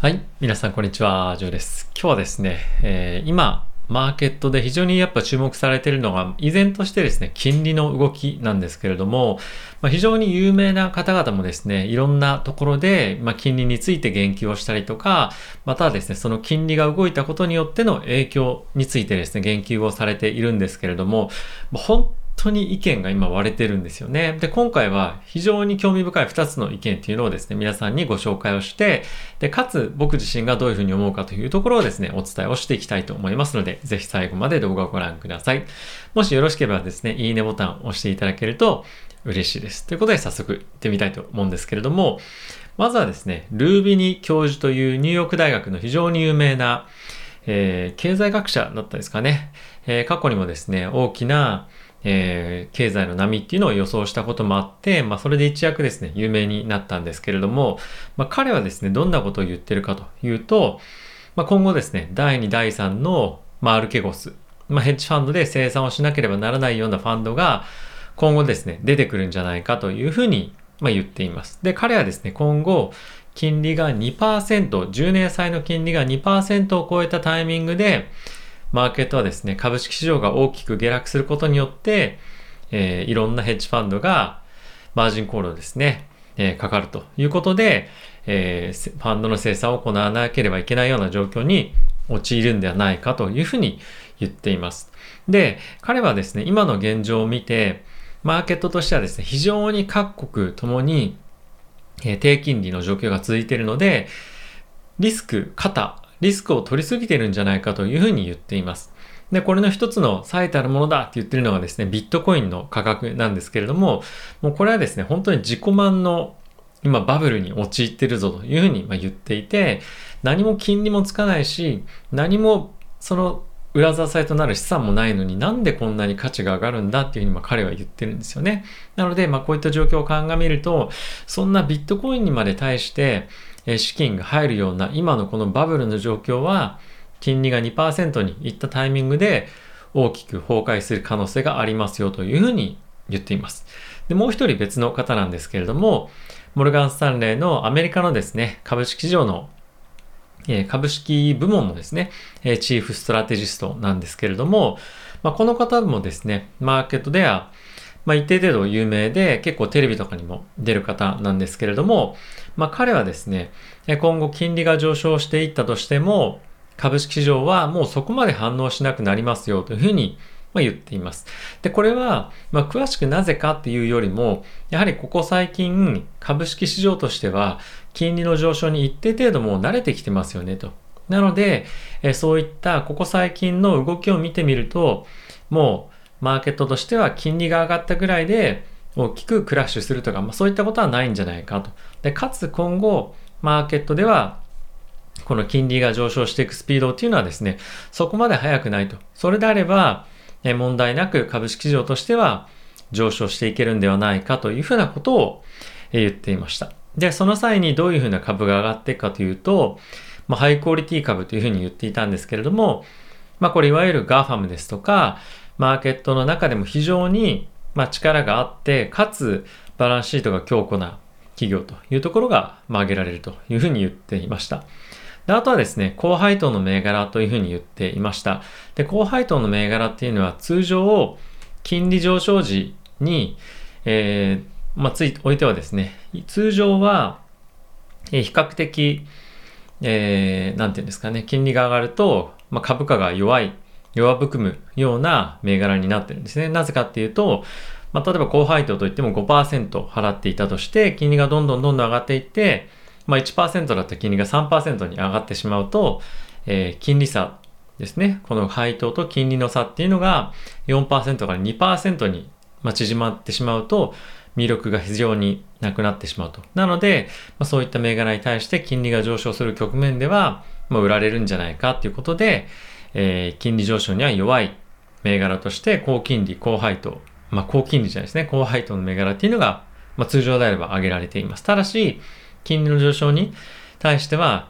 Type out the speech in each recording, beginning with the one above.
はい。皆さん、こんにちは。ジョーです。今日はですね、えー、今、マーケットで非常にやっぱ注目されているのが、依然としてですね、金利の動きなんですけれども、まあ、非常に有名な方々もですね、いろんなところで、まあ、金利について言及をしたりとか、またはですね、その金利が動いたことによっての影響についてですね、言及をされているんですけれども、本当に意見が今割れてるんですよね。で、今回は非常に興味深い2つの意見っていうのをですね、皆さんにご紹介をして、で、かつ僕自身がどういうふうに思うかというところをですね、お伝えをしていきたいと思いますので、ぜひ最後まで動画をご覧ください。もしよろしければですね、いいねボタンを押していただけると嬉しいです。ということで早速行ってみたいと思うんですけれども、まずはですね、ルービニ教授というニューヨーク大学の非常に有名な、えー、経済学者だったですかね。えー、過去にもですね、大きなえー、経済の波っていうのを予想したこともあって、まあ、それで一躍ですね、有名になったんですけれども、まあ、彼はですね、どんなことを言ってるかというと、まあ、今後ですね、第2、第3の、まあ、アルケゴス、まあ、ヘッジファンドで生産をしなければならないようなファンドが、今後ですね、出てくるんじゃないかというふうに、まあ、言っています。で、彼はですね、今後、金利が2%、10年債の金利が2%を超えたタイミングで、マーケットはですね、株式市場が大きく下落することによって、えー、いろんなヘッジファンドがマージンコールをですね、えー、かかるということで、えー、ファンドの生産を行わなければいけないような状況に陥るんではないかというふうに言っています。で、彼はですね、今の現状を見て、マーケットとしてはですね、非常に各国ともに、え、低金利の状況が続いているので、リスク、肩リスクを取りすぎてるんじゃないかというふうに言っています。で、これの一つの最たるものだって言ってるのがですね、ビットコインの価格なんですけれども、もうこれはですね、本当に自己満の今バブルに陥ってるぞというふうに言っていて、何も金利もつかないし、何もその裏支えとなる資産もないのになんでこんなに価値が上がるんだっていうふうに彼は言ってるんですよね。なので、まあこういった状況を鑑みると、そんなビットコインにまで対して、資金が入るような今のこのバブルの状況は金利が2%にいったタイミングで大きく崩壊する可能性がありますよというふうに言っています。で、もう一人別の方なんですけれども、モルガン・スタンレーのアメリカのですね、株式市場の株式部門のですね、チーフストラテジストなんですけれども、まあ、この方もですね、マーケットではまあ、一定程度有名で結構テレビとかにも出る方なんですけれども、まあ、彼はですね、今後金利が上昇していったとしても、株式市場はもうそこまで反応しなくなりますよというふうにま言っています。で、これは、まあ、詳しくなぜかっていうよりも、やはりここ最近、株式市場としては、金利の上昇に一定程度もう慣れてきてますよねと。なので、えそういったここ最近の動きを見てみると、もうマーケットとしては金利が上がったぐらいで大きくクラッシュするとか、まあ、そういったことはないんじゃないかと。で、かつ今後、マーケットでは、この金利が上昇していくスピードっていうのはですね、そこまで速くないと。それであれば、問題なく株式市場としては上昇していけるんではないかというふうなことを言っていました。で、その際にどういうふうな株が上がっていくかというと、まあ、ハイクオリティ株というふうに言っていたんですけれども、まあ、これいわゆる GAFAM ですとか、マーケットの中でも非常に、まあ、力があって、かつバランスシートが強固な企業というところが、まあ、挙げられるというふうに言っていました。であとはですね、高配当の銘柄というふうに言っていました。で、高配当の銘柄っていうのは通常、金利上昇時に、えー、まあ、ついおいてはですね、通常は、え、比較的、えー、ていうんですかね、金利が上がると、まあ、株価が弱い弱含むような銘柄になってるんですね。なぜかっていうと、まあ、例えば高配当といっても5%払っていたとして、金利がどんどんどんどん上がっていって、まあ、1%だった金利が3%に上がってしまうと、えー、金利差ですね。この配当と金利の差っていうのが4%から2%に縮まってしまうと、魅力が非常になくなってしまうと。なので、まあ、そういった銘柄に対して金利が上昇する局面では、まあ、売られるんじゃないかっていうことで、えー、金利上昇には弱い銘柄として高金利、高配当、まあ高金利じゃないですね、高配当の銘柄っていうのが、まあ、通常であれば挙げられています。ただし、金利の上昇に対しては、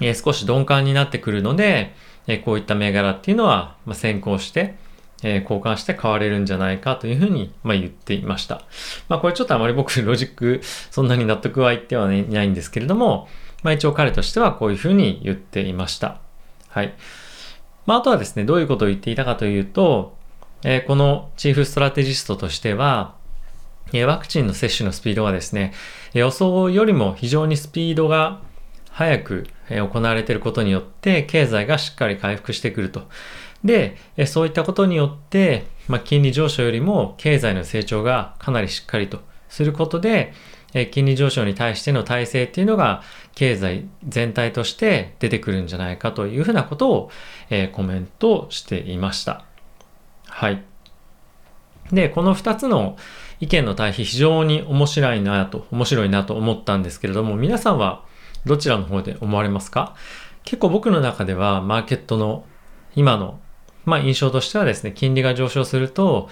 えー、少し鈍感になってくるので、えー、こういった銘柄っていうのは、まあ、先行して、えー、交換して買われるんじゃないかというふうに、まあ、言っていました。まあこれちょっとあまり僕ロジックそんなに納得はいっては、ね、ないんですけれども、まあ一応彼としてはこういうふうに言っていました。はい。まああとはですね、どういうことを言っていたかというと、えー、このチーフストラテジストとしては、えー、ワクチンの接種のスピードがですね、予想よりも非常にスピードが早く行われていることによって経済がしっかり回復してくると。で、そういったことによって、まあ、金利上昇よりも経済の成長がかなりしっかりとすることで、え金利上昇に対しての体制っていうのが経済全体として出てくるんじゃないかというふうなことを、えコメントしていました。はい。で、この2つの意見の対比非常に面白いなと、面白いなと思ったんですけれども、皆さんはどちらの方で思われますか？結構僕の中ではマーケットの今の、まあ、印象としてはですね、金利が上昇すると、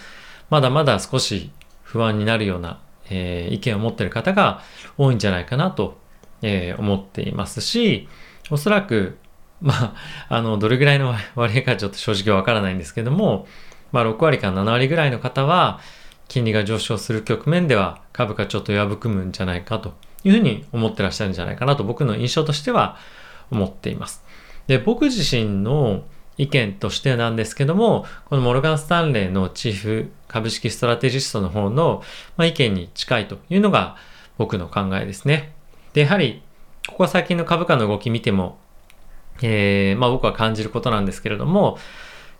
まだまだ少し不安になるような、えー、意見を持ってる方が多いんじゃないかなと、えー、思っていますし、おそらく、まあ、あの、どれぐらいの 割合かちょっと正直わからないんですけども、まあ、6割から7割ぐらいの方は、金利が上昇する局面では株価ちょっと弱含むんじゃないかというふうに思ってらっしゃるんじゃないかなと僕の印象としては思っています。で、僕自身の意見としてなんですけども、このモルガン・スタンレーのチーフ株式ストラテジストの方の、まあ、意見に近いというのが僕の考えですね。で、やはり、ここ最近の株価の動き見ても、えー、まあ僕は感じることなんですけれども、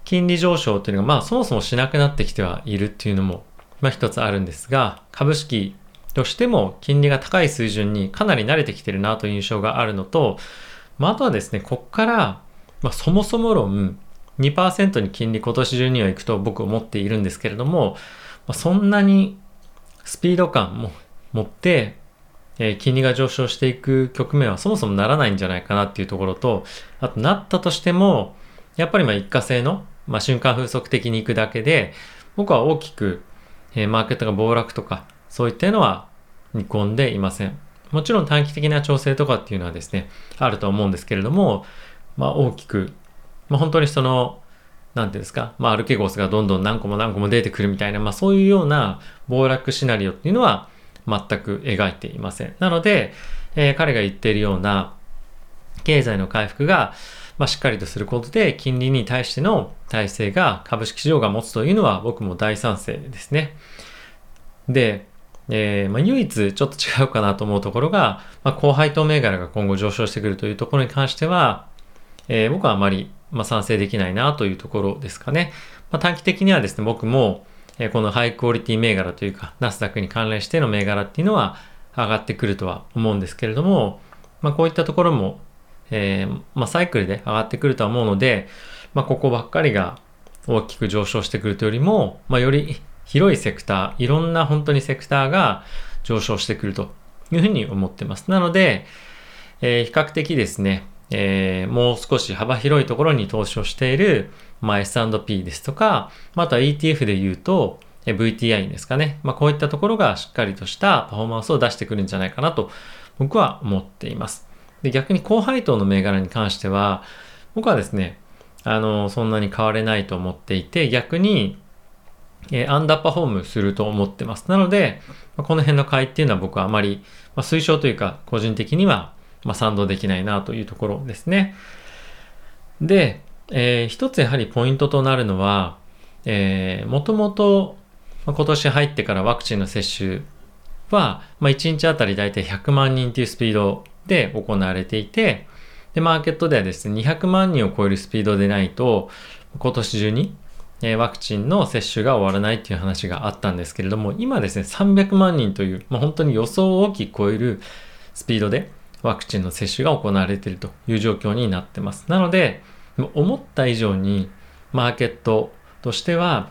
金利上昇というのが、まあそもそもしなくなってきてはいるっていうのも、まあ一つあるんですが、株式としても金利が高い水準にかなり慣れてきてるなという印象があるのと、まあ、あとはですね、こっから、まあ、そもそも論2%に金利今年中には行くと僕思っているんですけれども、まあ、そんなにスピード感も持って、えー、金利が上昇していく局面はそもそもならないんじゃないかなっていうところと、あとなったとしても、やっぱりまあ一過性の、まあ、瞬間風速的に行くだけで、僕は大きく、えー、マーケットが暴落とか、そういったのは見込んでいません。もちろん短期的な調整とかっていうのはですね、あると思うんですけれども、まあ大きく、まあ本当にその、なんていうんですか、まあアルケゴスがどんどん何個も何個も出てくるみたいな、まあそういうような暴落シナリオっていうのは全く描いていません。なので、えー、彼が言っているような経済の回復が、まあ、しっかりとすることで金利に対しての体制が株式市場が持つというのは僕も大賛成ですね。で、えー、まあ、唯一ちょっと違うかなと思うところが、まあ、高配当銘柄が今後上昇してくるというところに関しては、えー、僕はあまり、まあ、賛成できないなというところですかね。まあ、短期的にはですね、僕も、え、このハイクオリティ銘柄というか、ナスダックに関連しての銘柄っていうのは上がってくるとは思うんですけれども、まあ、こういったところも、えー、まあ、サイクルで上がってくるとは思うので、まあ、ここばっかりが大きく上昇してくるというよりも、ま、より広いセクター、いろんな本当にセクターが上昇してくるというふうに思ってます。なので、えー、比較的ですね、えー、もう少し幅広いところに投資をしている、まあ、S&P ですとか、まあ、あとは ETF で言うと、え VTI ですかね。まあ、こういったところがしっかりとしたパフォーマンスを出してくるんじゃないかなと僕は思っています。で逆に高配当の銘柄に関しては、僕はですね、あの、そんなに変われないと思っていて、逆に、え、アンダーパフォームすると思ってます。なので、ま、この辺の買いっていうのは僕はあまり、まあ、推奨というか、個人的には、まあ、賛同できないなというところですね。で、えー、一つやはりポイントとなるのは、えー、もともと今年入ってからワクチンの接種は、まあ、1日あたり大体100万人というスピードで行われていて、で、マーケットではですね、200万人を超えるスピードでないと、今年中にえワクチンの接種が終わらないっていう話があったんですけれども、今ですね、300万人という、まあ、本当に予想を大きく超えるスピードでワクチンの接種が行われているという状況になってます。なので、思った以上にマーケットとしては、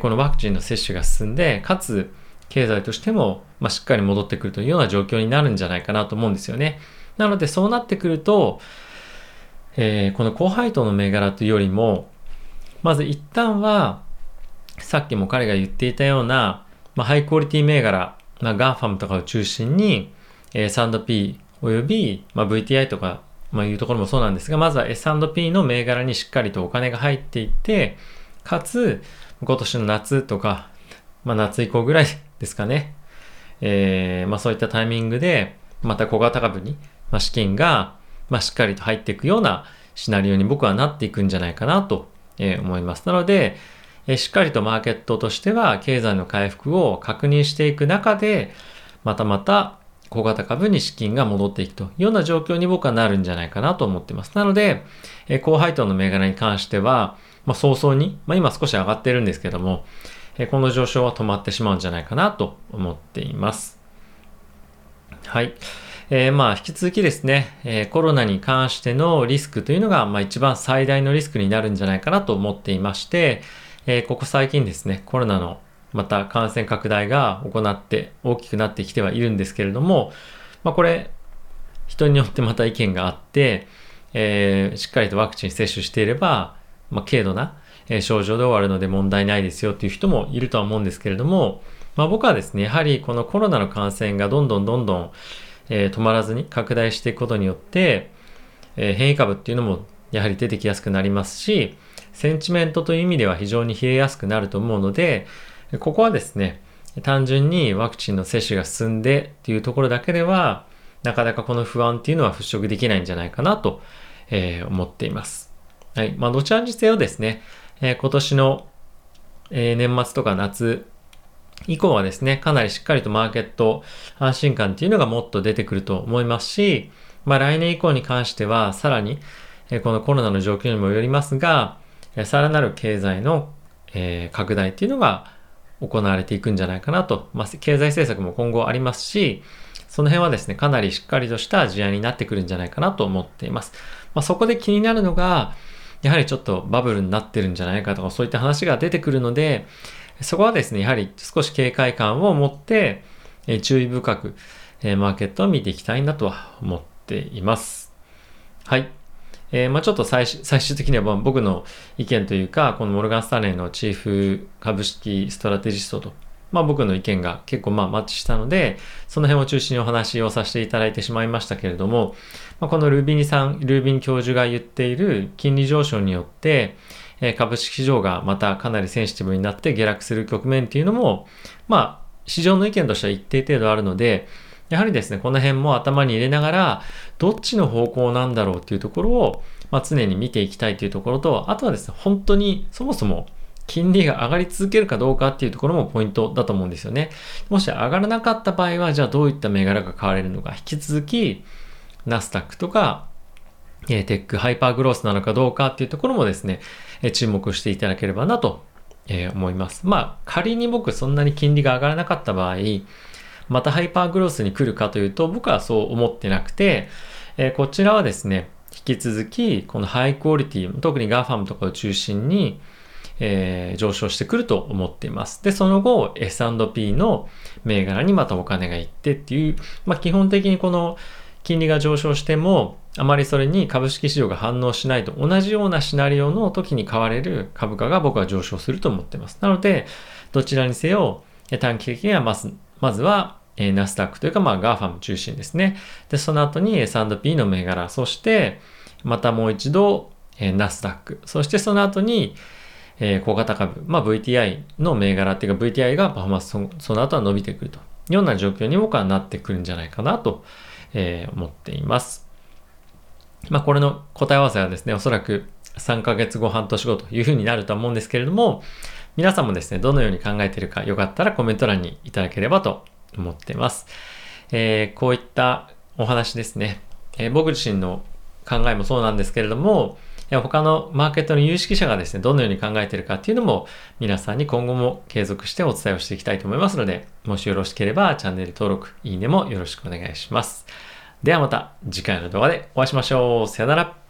このワクチンの接種が進んで、かつ経済としても、ましっかり戻ってくるというような状況になるんじゃないかなと思うんですよね。なのでそうなってくると、えー、この高配当の銘柄というよりも、まず一旦は、さっきも彼が言っていたような、まあ、ハイクオリティ銘柄、まあ、 GAFAM とかを中心に、えー、S&P および、まあ、VTI とか、まあ、いうところもそうなんですが、まずは S&P の銘柄にしっかりとお金が入っていって、かつ、今年の夏とか、まあ、夏以降ぐらいですかね。えー、まあ、そういったタイミングで、また小型株にまあ、資金が、まあ、しっかりと入っていくようなシナリオに僕はなっていくんじゃないかなと思います。なので、しっかりとマーケットとしては経済の回復を確認していく中で、またまた小型株に資金が戻っていくというような状況に僕はなるんじゃないかなと思ってます。なので、え高配当の銘柄に関しては、まあ、早々に、まあ、今少し上がってるんですけども、えこの上昇は止まってしまうんじゃないかなと思っています。はい。えー、まあ、引き続きですね、えー、コロナに関してのリスクというのが、まあ、一番最大のリスクになるんじゃないかなと思っていまして、えー、ここ最近ですね、コロナのまた感染拡大が行って大きくなってきてはいるんですけれども、まあ、これ、人によってまた意見があって、えー、しっかりとワクチン接種していれば、まあ、軽度な症状で終わるので問題ないですよっていう人もいるとは思うんですけれども、まあ、僕はですね、やはりこのコロナの感染がどんどんどんどん、えー、止まらずに拡大していくことによって、えー、変異株っていうのもやはり出てきやすくなりますし、センチメントという意味では非常に冷えやすくなると思うので、ここはですね、単純にワクチンの接種が進んでっていうところだけでは、なかなかこの不安っていうのは払拭できないんじゃないかなと、えー、思っています。はい。まあ、どちらにせよですね、えー、今年の、えー、年末とか夏以降はですね、かなりしっかりとマーケット安心感っていうのがもっと出てくると思いますし、まあ来年以降に関してはさらに、えこのコロナの状況にもよりますが、さらなる経済の、え拡大っていうのが行われていくんじゃないかなと。まあ、経済政策も今後ありますし、その辺はですね、かなりしっかりとした事案になってくるんじゃないかなと思っています。まあ、そこで気になるのが、やはりちょっとバブルになってるんじゃないかとか、そういった話が出てくるので、そこはですね、やはり少し警戒感を持って、え注意深く、えマーケットを見ていきたいなとは思っています。はい。えー、まあちょっと最終最終的には僕の意見というか、このモルガン・スタンレーのチーフ株式ストラテジストと、まあ僕の意見が結構まあマッチしたので、その辺を中心にお話をさせていただいてしまいましたけれども、まあ、このルービニさん、ルービン教授が言っている金利上昇によって、え株式市場がまたかなりセンシティブになって下落する局面っていうのも、まあ、市場の意見としては一定程度あるので、やはりですね、この辺も頭に入れながら、どっちの方向なんだろうっていうところを、まあ、常に見ていきたいというところと、あとはですね、本当にそもそも金利が上がり続けるかどうかっていうところもポイントだと思うんですよね。もし上がらなかった場合は、じゃあどういった銘柄が買われるのか、引き続き、ナスタックとか、え、テックハイパーグロースなのかどうかっていうところもですね、え、注目していただければなと、え、思います。まあ、仮に僕そんなに金利が上がらなかった場合、またハイパーグロースに来るかというと、僕はそう思ってなくて、えこちらはですね、引き続き、このハイクオリティ、特に GAFAM とかを中心に、えー、上昇してくると思っています。で、その後、S&P の銘柄にまたお金がいってっていう、まあ、基本的にこの金利が上昇しても、あまりそれに株式市場が反応しないと同じようなシナリオの時に買われる株価が僕は上昇すると思っています。なので、どちらにせよ、短期的にはまず、まずは、えー、ナスダックというか、まあ、 GAFAM 中心ですね。で、その後に S&P の銘柄、そして、またもう一度、えー、ナスダック、そしてその後に、えー、小型株、まあ、VTI の銘柄っていうか VTI がパフォーマンスそその後は伸びてくるというような状況に僕はなってくるんじゃないかなと、えー、思っています。まあ、これの答え合わせはですね、おそらく3ヶ月後、半年後というふうになるとは思うんですけれども、皆さんもですね、どのように考えているか、よかったらコメント欄にいただければと思っています。えー、こういったお話ですね、えー、僕自身の考えもそうなんですけれども、他のマーケットの有識者がですね、どのように考えているかっていうのも皆さんに今後も継続してお伝えをしていきたいと思いますので、もしよろしければチャンネル登録、いいねもよろしくお願いします。ではまた次回の動画でお会いしましょう。さよなら。